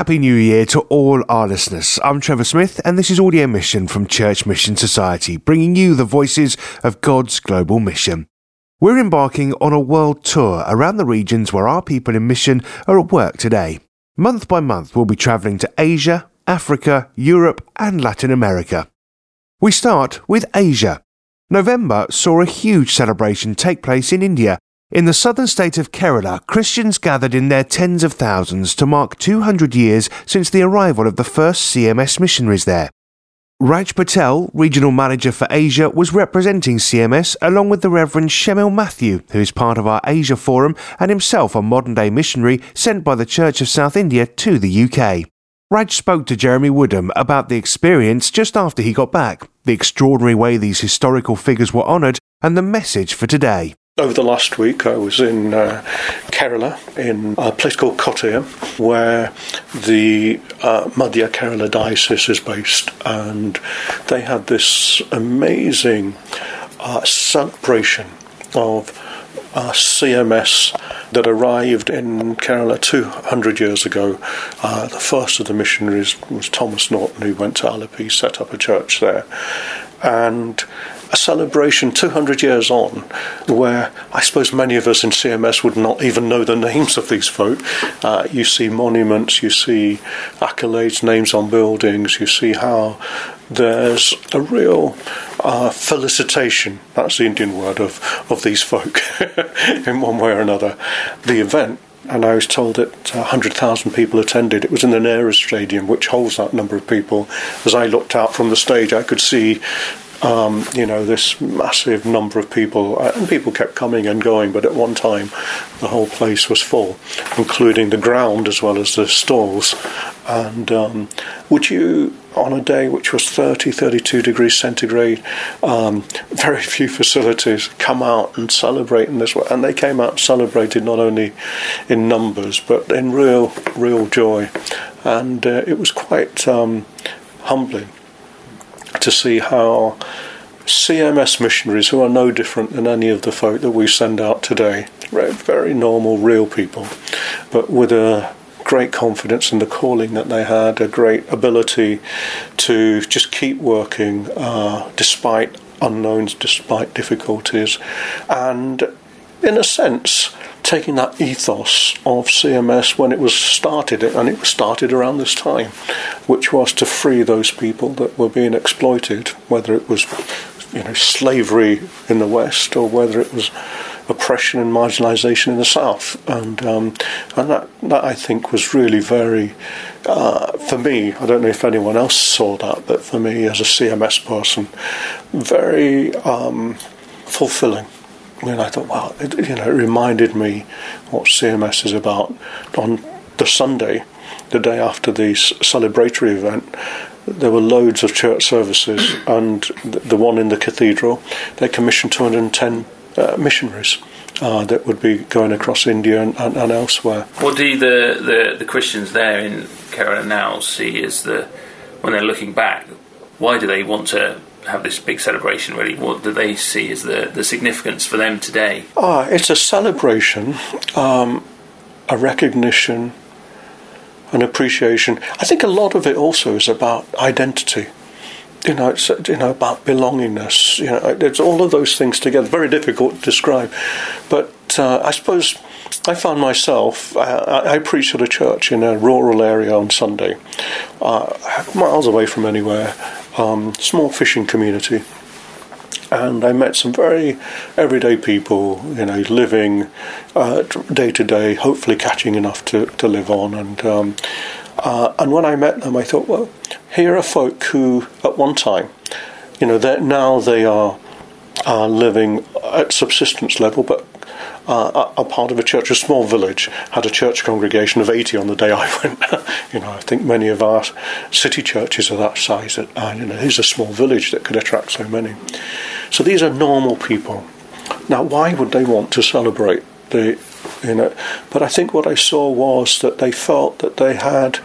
Happy New Year to all our listeners. I'm Trevor Smith, and this is Audio Mission from Church Mission Society, bringing you the voices of God's global mission. We're embarking on a world tour around the regions where our people in mission are at work today. Month by month, we'll be travelling to Asia, Africa, Europe, and Latin America. We start with Asia. November saw a huge celebration take place in India in the southern state of Kerala, Christians gathered in their tens of thousands to mark 200 years since the arrival of the first CMS missionaries there. Raj Patel, regional manager for Asia, was representing CMS along with the Reverend Shemil Matthew, who is part of our Asia Forum and himself a modern day missionary sent by the Church of South India to the UK. Raj spoke to Jeremy Woodham about the experience just after he got back, the extraordinary way these historical figures were honoured, and the message for today. Over the last week, I was in uh, Kerala, in a place called Kottayam, where the uh, Madhya Kerala Diocese is based, and they had this amazing uh, celebration of uh, CMS that arrived in Kerala 200 years ago. Uh, the first of the missionaries was Thomas Norton, who went to Alleppey, set up a church there. And a celebration 200 years on where I suppose many of us in CMS would not even know the names of these folk. Uh, you see monuments, you see accolades, names on buildings, you see how there's a real uh, felicitation, that's the Indian word, of, of these folk in one way or another. The event and I was told that 100,000 people attended. It was in the Nehru Stadium, which holds that number of people. As I looked out from the stage, I could see um, you know, this massive number of people, uh, and people kept coming and going, but at one time the whole place was full, including the ground as well as the stalls. And um, would you, on a day which was 30, 32 degrees centigrade, um, very few facilities, come out and celebrate in this way? And they came out and celebrated not only in numbers, but in real, real joy. And uh, it was quite um, humbling to see how CMS missionaries, who are no different than any of the folk that we send out today, very normal, real people, but with a great confidence in the calling that they had, a great ability to just keep working uh, despite unknowns, despite difficulties, and in a sense, taking that ethos of CMS when it was started, and it was started around this time, which was to free those people that were being exploited, whether it was you know slavery in the West or whether it was oppression and marginalisation in the South, and um, and that that I think was really very uh, for me. I don't know if anyone else saw that, but for me as a CMS person, very um, fulfilling and I thought, wow, it, you know, it reminded me what CMS is about. On the Sunday, the day after the celebratory event, there were loads of church services, and the one in the cathedral, they commissioned 210 uh, missionaries. Uh, that would be going across India and, and, and elsewhere. What do the, the, the Christians there in Kerala now see as the when they're looking back? Why do they want to have this big celebration really what do they see as the, the significance for them today ah it's a celebration um, a recognition an appreciation. I think a lot of it also is about identity. You know it's you know about belongingness. You know it's all of those things together very difficult to describe. But uh, i suppose I found myself, I, I preached at a church in a rural area on Sunday, uh, miles away from anywhere, um, small fishing community. And I met some very everyday people, you know, living uh, day to day, hopefully catching enough to, to live on. And um, uh, and when I met them, I thought, well, here are folk who, at one time, you know, now they are are living at subsistence level, but uh, a part of a church, a small village, had a church congregation of 80 on the day I went. you know, I think many of our city churches are that size, and uh, you know, here's a small village that could attract so many. So these are normal people. Now, why would they want to celebrate the, you know? But I think what I saw was that they felt that they had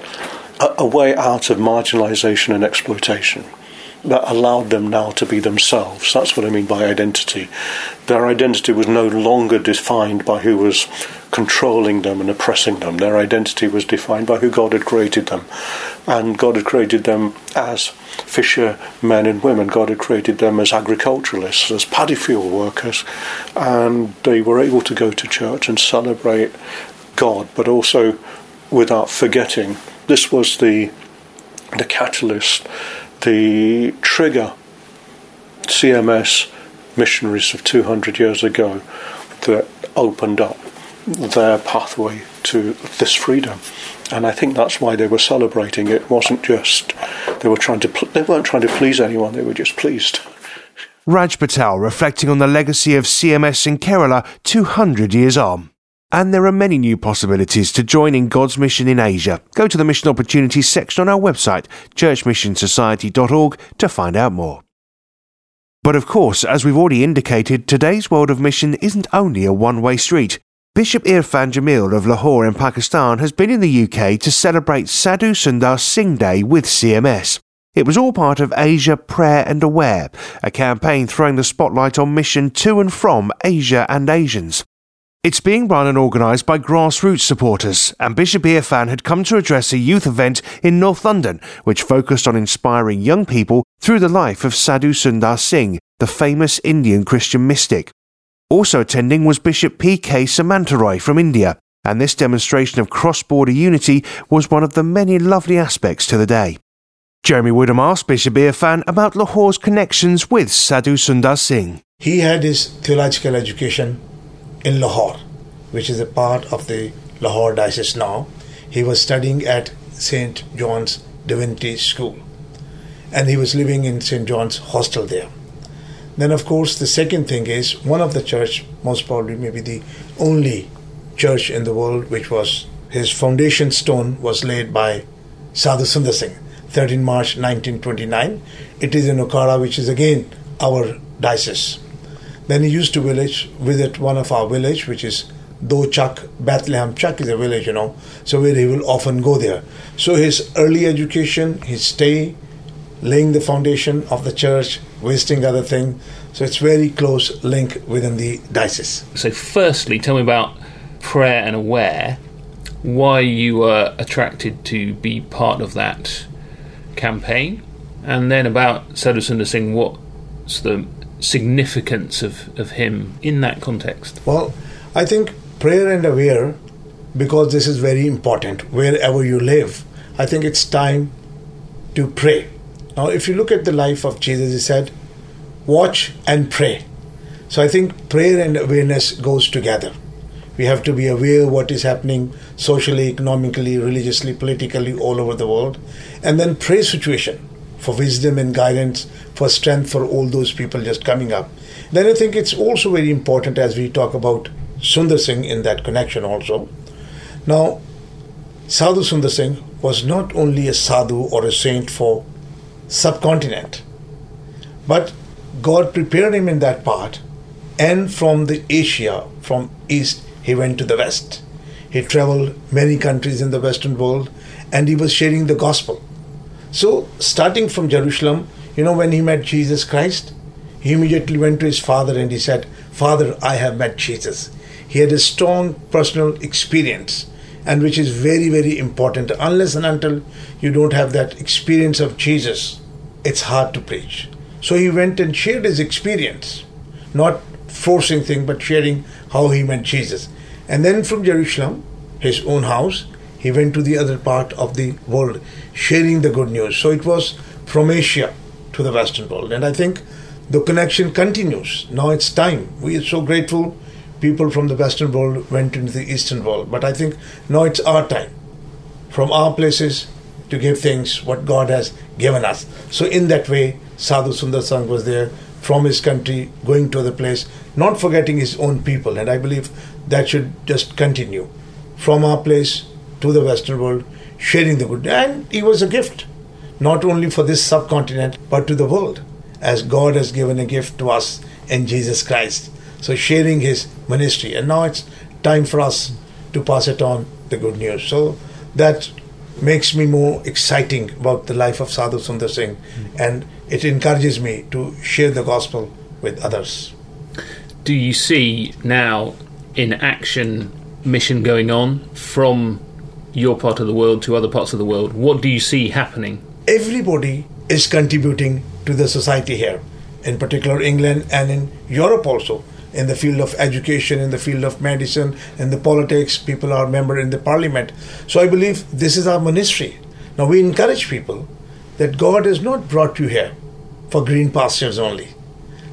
a, a way out of marginalisation and exploitation that allowed them now to be themselves. That's what I mean by identity. Their identity was no longer defined by who was controlling them and oppressing them. Their identity was defined by who God had created them. And God had created them as fisher men and women. God had created them as agriculturalists, as paddy field workers. And they were able to go to church and celebrate God, but also without forgetting. This was the the catalyst the trigger CMS missionaries of 200 years ago that opened up their pathway to this freedom. And I think that's why they were celebrating. It wasn't just they were trying to pl- they weren't trying to please anyone. They were just pleased. Raj Patel reflecting on the legacy of CMS in Kerala 200 years on. And there are many new possibilities to join in God's mission in Asia. Go to the Mission Opportunities section on our website, churchmissionsociety.org, to find out more. But of course, as we've already indicated, today's world of mission isn't only a one way street. Bishop Irfan Jamil of Lahore in Pakistan has been in the UK to celebrate Sadhu Sundar Singh Day with CMS. It was all part of Asia Prayer and Aware, a campaign throwing the spotlight on mission to and from Asia and Asians. It's being run and organised by grassroots supporters, and Bishop Irfan had come to address a youth event in North London which focused on inspiring young people through the life of Sadhu Sundar Singh, the famous Indian Christian mystic. Also attending was Bishop P.K. Samantaroy from India, and this demonstration of cross border unity was one of the many lovely aspects to the day. Jeremy Woodham asked Bishop Irfan about Lahore's connections with Sadhu Sundar Singh. He had his theological education in Lahore, which is a part of the Lahore Diocese now. He was studying at St. John's Divinity School and he was living in St. John's Hostel there. Then, of course, the second thing is one of the church, most probably maybe the only church in the world which was his foundation stone was laid by Sadhu Sundar Singh, 13 March 1929. It is in Okara, which is again our diocese. Then he used to village visit one of our village, which is Do Chak, Bethlehem. Chak is a village, you know, so where he will often go there. So his early education, his stay, laying the foundation of the church, visiting other things. So it's very close link within the diocese. So, firstly, tell me about prayer and aware. Why you were attracted to be part of that campaign, and then about Sadhu Sundar Singh. What's the significance of, of him in that context? Well, I think prayer and aware, because this is very important wherever you live, I think it's time to pray. Now, if you look at the life of Jesus, he said, watch and pray. So I think prayer and awareness goes together. We have to be aware what is happening socially, economically, religiously, politically all over the world, and then pray situation for wisdom and guidance, for strength for all those people just coming up. Then I think it's also very important as we talk about Sundar Singh in that connection also. Now, Sadhu Sundar Singh was not only a sadhu or a saint for subcontinent, but God prepared him in that part, and from the Asia, from east, he went to the west. He traveled many countries in the Western world, and he was sharing the gospel. So, starting from Jerusalem, you know, when he met Jesus Christ, he immediately went to his father and he said, Father, I have met Jesus. He had a strong personal experience, and which is very, very important. Unless and until you don't have that experience of Jesus, it's hard to preach. So he went and shared his experience, not forcing thing, but sharing how he met Jesus. And then from Jerusalem, his own house, he went to the other part of the world sharing the good news. So it was from Asia to the Western world. And I think the connection continues. Now it's time. We are so grateful people from the Western world went into the Eastern world. But I think now it's our time from our places to give things what God has given us. So in that way, Sadhu Sundar Singh was there from his country going to the place, not forgetting his own people. And I believe that should just continue from our place to the Western world, sharing the good. And he was a gift, not only for this subcontinent, but to the world, as God has given a gift to us in Jesus Christ. So, sharing his ministry. And now it's time for us to pass it on the good news. So, that makes me more exciting about the life of Sadhu Sundar Singh, hmm. and it encourages me to share the gospel with others. Do you see now in action mission going on from your part of the world to other parts of the world? What do you see happening? Everybody is contributing to the society here, in particular England and in Europe also. In the field of education, in the field of medicine, in the politics, people are member in the parliament. So I believe this is our ministry. Now we encourage people that God has not brought you here for green pastures only,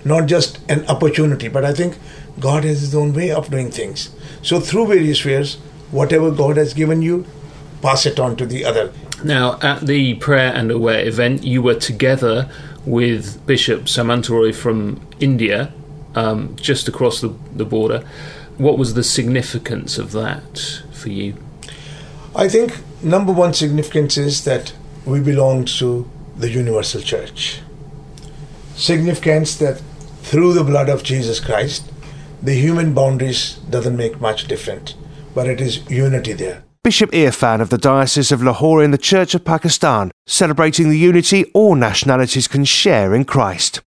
not just an opportunity, but I think God has His own way of doing things. So through various ways, whatever God has given you, pass it on to the other. Now, at the Prayer and Aware event, you were together with Bishop Samantaroy from India, um, just across the, the border. What was the significance of that for you? I think number one significance is that we belong to the universal church. Significance that through the blood of Jesus Christ, the human boundaries doesn't make much difference, but it is unity there. Bishop Irfan of the Diocese of Lahore in the Church of Pakistan, celebrating the unity all nationalities can share in Christ.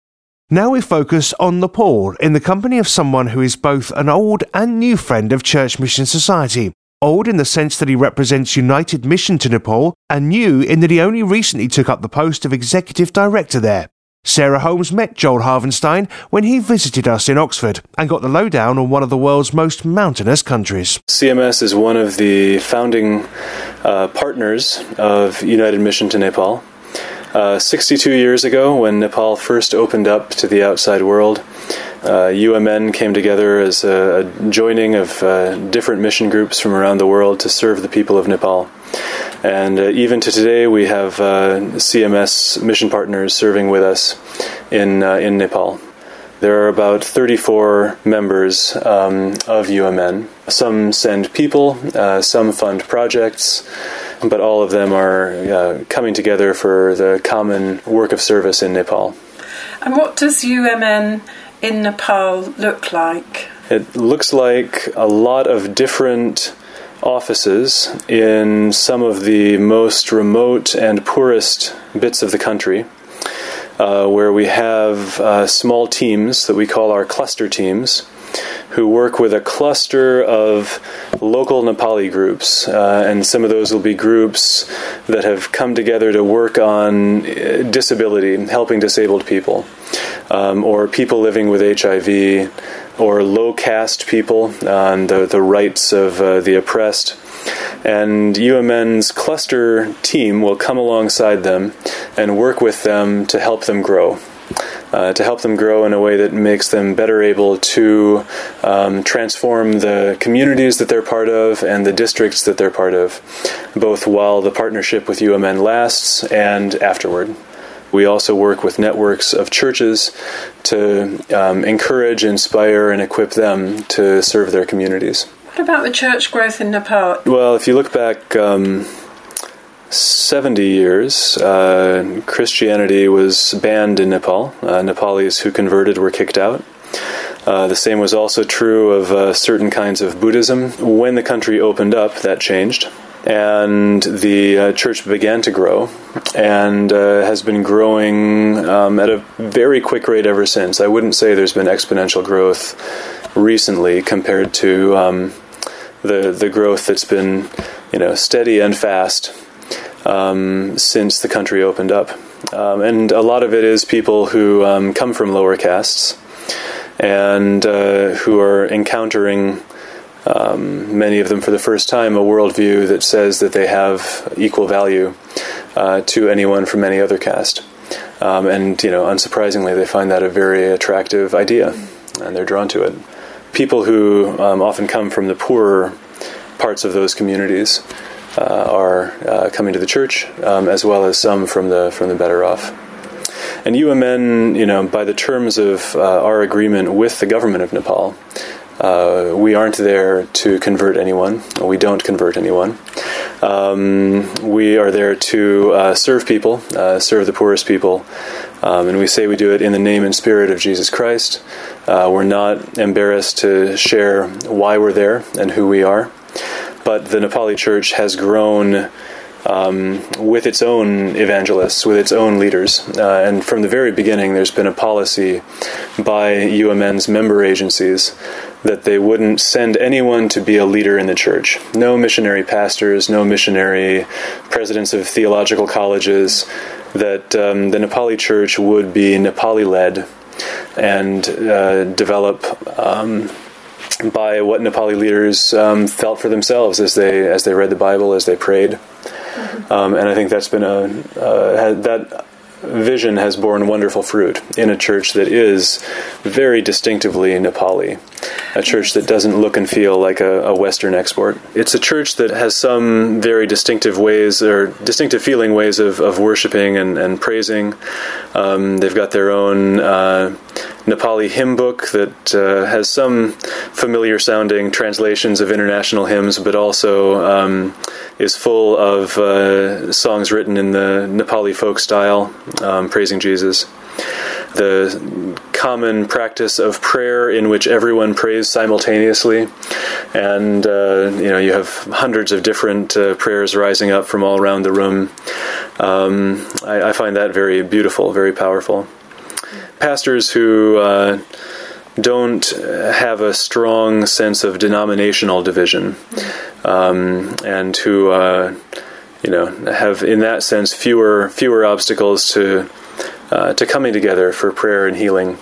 Now we focus on Nepal in the company of someone who is both an old and new friend of Church Mission Society. Old in the sense that he represents United Mission to Nepal, and new in that he only recently took up the post of Executive Director there. Sarah Holmes met Joel Hafvenstein when he visited us in Oxford and got the lowdown on one of the world's most mountainous countries. CMS is one of the founding uh, partners of United Mission to Nepal. Uh, 62 years ago, when Nepal first opened up to the outside world, uh, UMN came together as a, a joining of uh, different mission groups from around the world to serve the people of Nepal. And uh, even to today, we have uh, CMS mission partners serving with us in, uh, in Nepal. There are about 34 members um, of UMN. Some send people, uh, some fund projects, but all of them are uh, coming together for the common work of service in Nepal. And what does UMN in Nepal look like? It looks like a lot of different offices in some of the most remote and poorest bits of the country, uh, where we have uh, small teams that we call our cluster teams, who work with a cluster of local Nepali groups. Uh, and some of those will be groups that have come together to work on uh, disability, helping disabled people, um, or people living with HIV or low caste people on the, the rights of uh, the oppressed. And UMN's cluster team will come alongside them and work with them to help them grow. Uh, to help them grow in a way that makes them better able to um, transform the communities that they're part of and the districts that they're part of, both while the partnership with UMN lasts and afterward. We also work with networks of churches to um, encourage, inspire, and equip them to serve their communities. What about the church growth in Nepal? Well, if you look back um, 70 years, uh, Christianity was banned in Nepal. Uh, Nepalis who converted were kicked out. Uh, the same was also true of uh, certain kinds of Buddhism. When the country opened up, that changed and the uh, church began to grow and uh, has been growing um, at a very quick rate ever since. I wouldn't say there's been exponential growth recently compared to um, the the growth that's been you know steady and fast um, since the country opened up. Um, and a lot of it is people who um, come from lower castes and uh, who are encountering um, many of them for the first time, a worldview that says that they have equal value uh, to anyone from any other caste. Um, and, you know, unsurprisingly, they find that a very attractive idea, and they're drawn to it. People who um, often come from the poorer parts of those communities are uh, coming to the church, um, as well as some from the from the better off. And UMN, you know, by the terms of uh, our agreement with the government of Nepal, uh, we aren't there to convert anyone. We don't convert anyone. Um, we are there to uh, serve people, uh, serve the poorest people, um, and we say we do it in the name and spirit of Jesus Christ. Uh, we're not embarrassed to share why we're there and who we are. But the Nepali church has grown um, with its own evangelists, with its own leaders. Uh, and from the very beginning, there's been a policy by UMN's member agencies that they wouldn't send anyone to be a leader in the church. No missionary pastors, no missionary presidents of theological colleges, that um, the Nepali church would be Nepali led and uh, develop. Um, by what Nepali leaders um, felt for themselves as they as they read the Bible, as they prayed, mm-hmm. um, and I think that's been a uh, that vision has borne wonderful fruit in a church that is very distinctively Nepali, a church that doesn't look and feel like a, a, Western export. It's a church that has some very distinctive ways or distinctive feeling ways of, of worshiping and, and praising. Um, they've got their own. Uh, Nepali hymn book that uh, has some familiar sounding translations of international hymns, but also um, is full of uh, songs written in the Nepali folk style, um, praising Jesus. The common practice of prayer in which everyone prays simultaneously, and uh, you know you have hundreds of different uh, prayers rising up from all around the room. Um, I, I find that very beautiful, very powerful pastors who uh, don't have a strong sense of denominational division, um, and who uh, you know have, in that sense, fewer fewer obstacles to uh, to coming together for prayer and healing,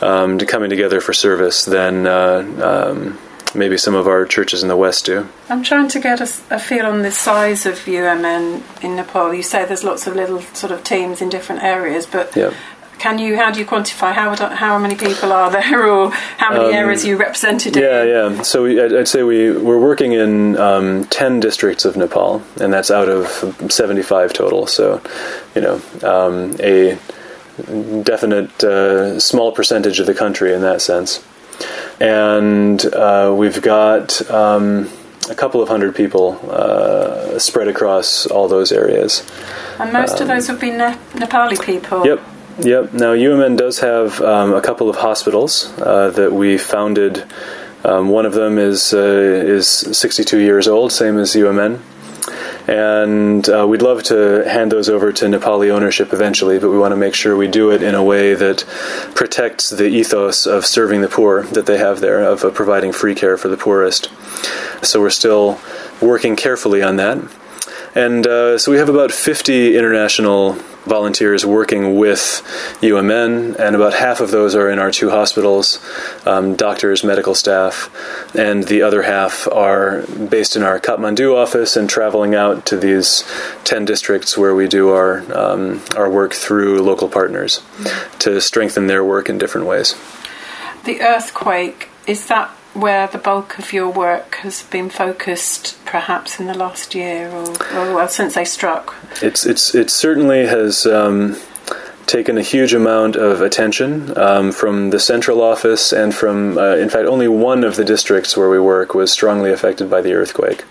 um, to coming together for service than. Uh, um, maybe some of our churches in the West do. I'm trying to get a, a, feel on the size of UMN in Nepal. You say there's lots of little sort of teams in different areas, but yep can you how do you quantify how how many people are there or how many um, areas you represented yeah, in? Yeah, So we, I'd say we we're working in um, ten districts of Nepal, and that's out of seventy five total. So, you know, um, a definite uh, small percentage of the country in that sense, and uh, we've got. Um, a couple of hundred people uh, spread across all those areas. And most of those have been ne- Nepali people? Yep, Yep. Now UMN does have um, a couple of hospitals uh, that we founded. Um, one of them is uh, is 62 years old, same as UMN, and uh, we'd love to hand those over to Nepali ownership eventually. But we want to make sure we do it in a way that protects the ethos of serving the poor that they have there, of providing free care for the poorest. So we're still working carefully on that. And uh, so we have about 50 international volunteers working with UMN, and about half of those are in our two hospitals, um, doctors, medical staff, and the other half are based in our Kathmandu office and traveling out to these 10 districts where we do our, um, our work through local partners to strengthen their work in different ways. The earthquake, is that where the bulk of your work has been focused, perhaps in the last year or, or well, since they struck? It's it's it certainly has. Um, taken a huge amount of attention um, from the central office and from, uh, in fact, only one of the districts where we work was strongly affected by the earthquake.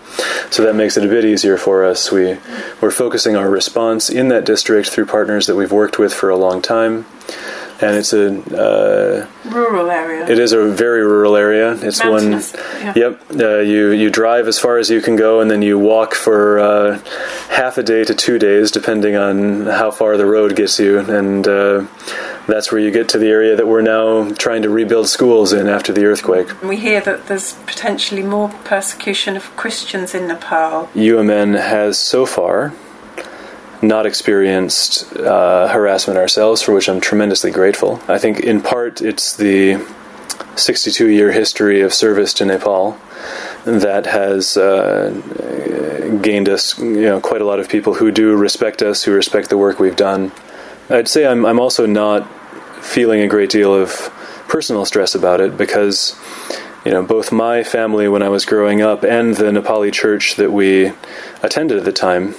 So that makes it a bit easier for us. We, we're focusing our response in that district through partners that we've worked with for a long time and it's a uh, rural area. It is a very rural area. It's one. Yeah. Yep. Uh, you you drive as far as you can go, and then you walk for uh, half a day to two days, depending on how far the road gets you, and uh, that's where you get to the area that we're now trying to rebuild schools in after the earthquake. We hear that there's potentially more persecution of Christians in Nepal. UMN has so far not experienced uh, harassment ourselves, for which I'm tremendously grateful. I think in part it's the 62 year history of service to Nepal that has uh, gained us you know, quite a lot of people who do respect us, who respect the work we've done. I'd say I'm, I'm also not feeling a great deal of personal stress about it because you know both my family when I was growing up and the Nepali church that we attended at the time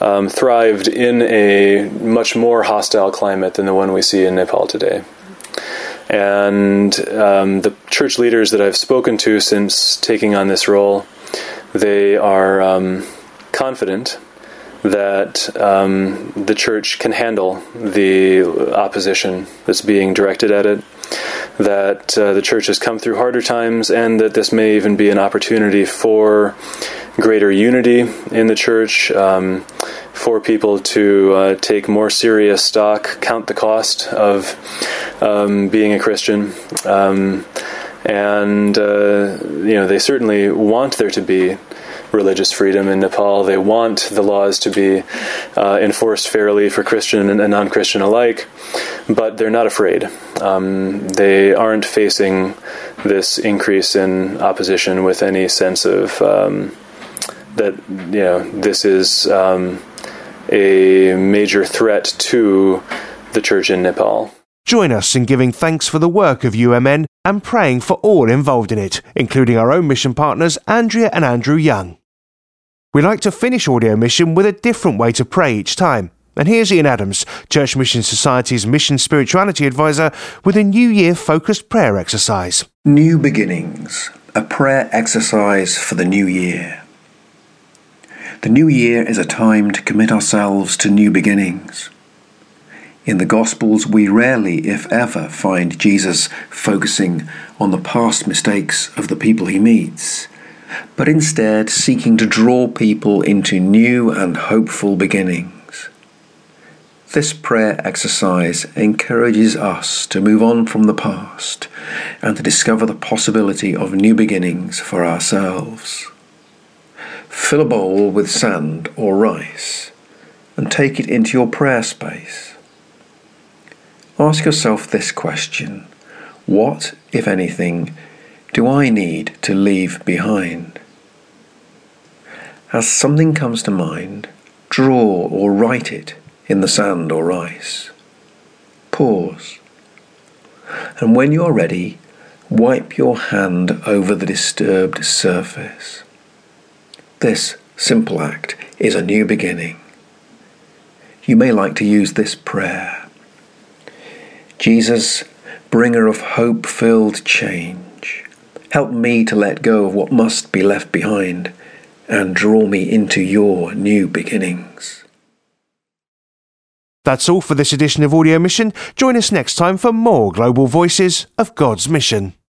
um, thrived in a much more hostile climate than the one we see in Nepal today. And um, the church leaders that I've spoken to since taking on this role, they are um, confident that um, the church can handle the opposition that's being directed at it, that uh, the church has come through harder times, and that this may even be an opportunity for greater unity in the church, um, for people to uh, take more serious stock, count the cost of um, being a Christian. Um, and, uh, you know, they certainly want there to be religious freedom in Nepal. They want the laws to be uh, enforced fairly for Christian and non Christian alike, but they're not afraid. Um, they aren't facing this increase in opposition with any sense of um, that, you know, this is um, a major threat to the church in Nepal. Join us in giving thanks for the work of UMN and praying for all involved in it, including our own mission partners, Andrea and Andrew Young. We like to finish Audio Mission with a different way to pray each time. And here's Ian Adams, Church Mission Society's Mission Spirituality Advisor, with a New Year focused prayer exercise. New Beginnings, a prayer exercise for the new year. The new year is a time to commit ourselves to new beginnings. In the Gospels, we rarely, if ever, find Jesus focusing on the past mistakes of the people he meets, but instead seeking to draw people into new and hopeful beginnings. This prayer exercise encourages us to move on from the past and to discover the possibility of new beginnings for ourselves. Fill a bowl with sand or rice and take it into your prayer space. Ask yourself this question What, if anything, do I need to leave behind? As something comes to mind, draw or write it in the sand or rice. Pause. And when you're ready, wipe your hand over the disturbed surface. This simple act is a new beginning. You may like to use this prayer Jesus, bringer of hope filled change, help me to let go of what must be left behind and draw me into your new beginnings. That's all for this edition of Audio Mission. Join us next time for more global voices of God's mission.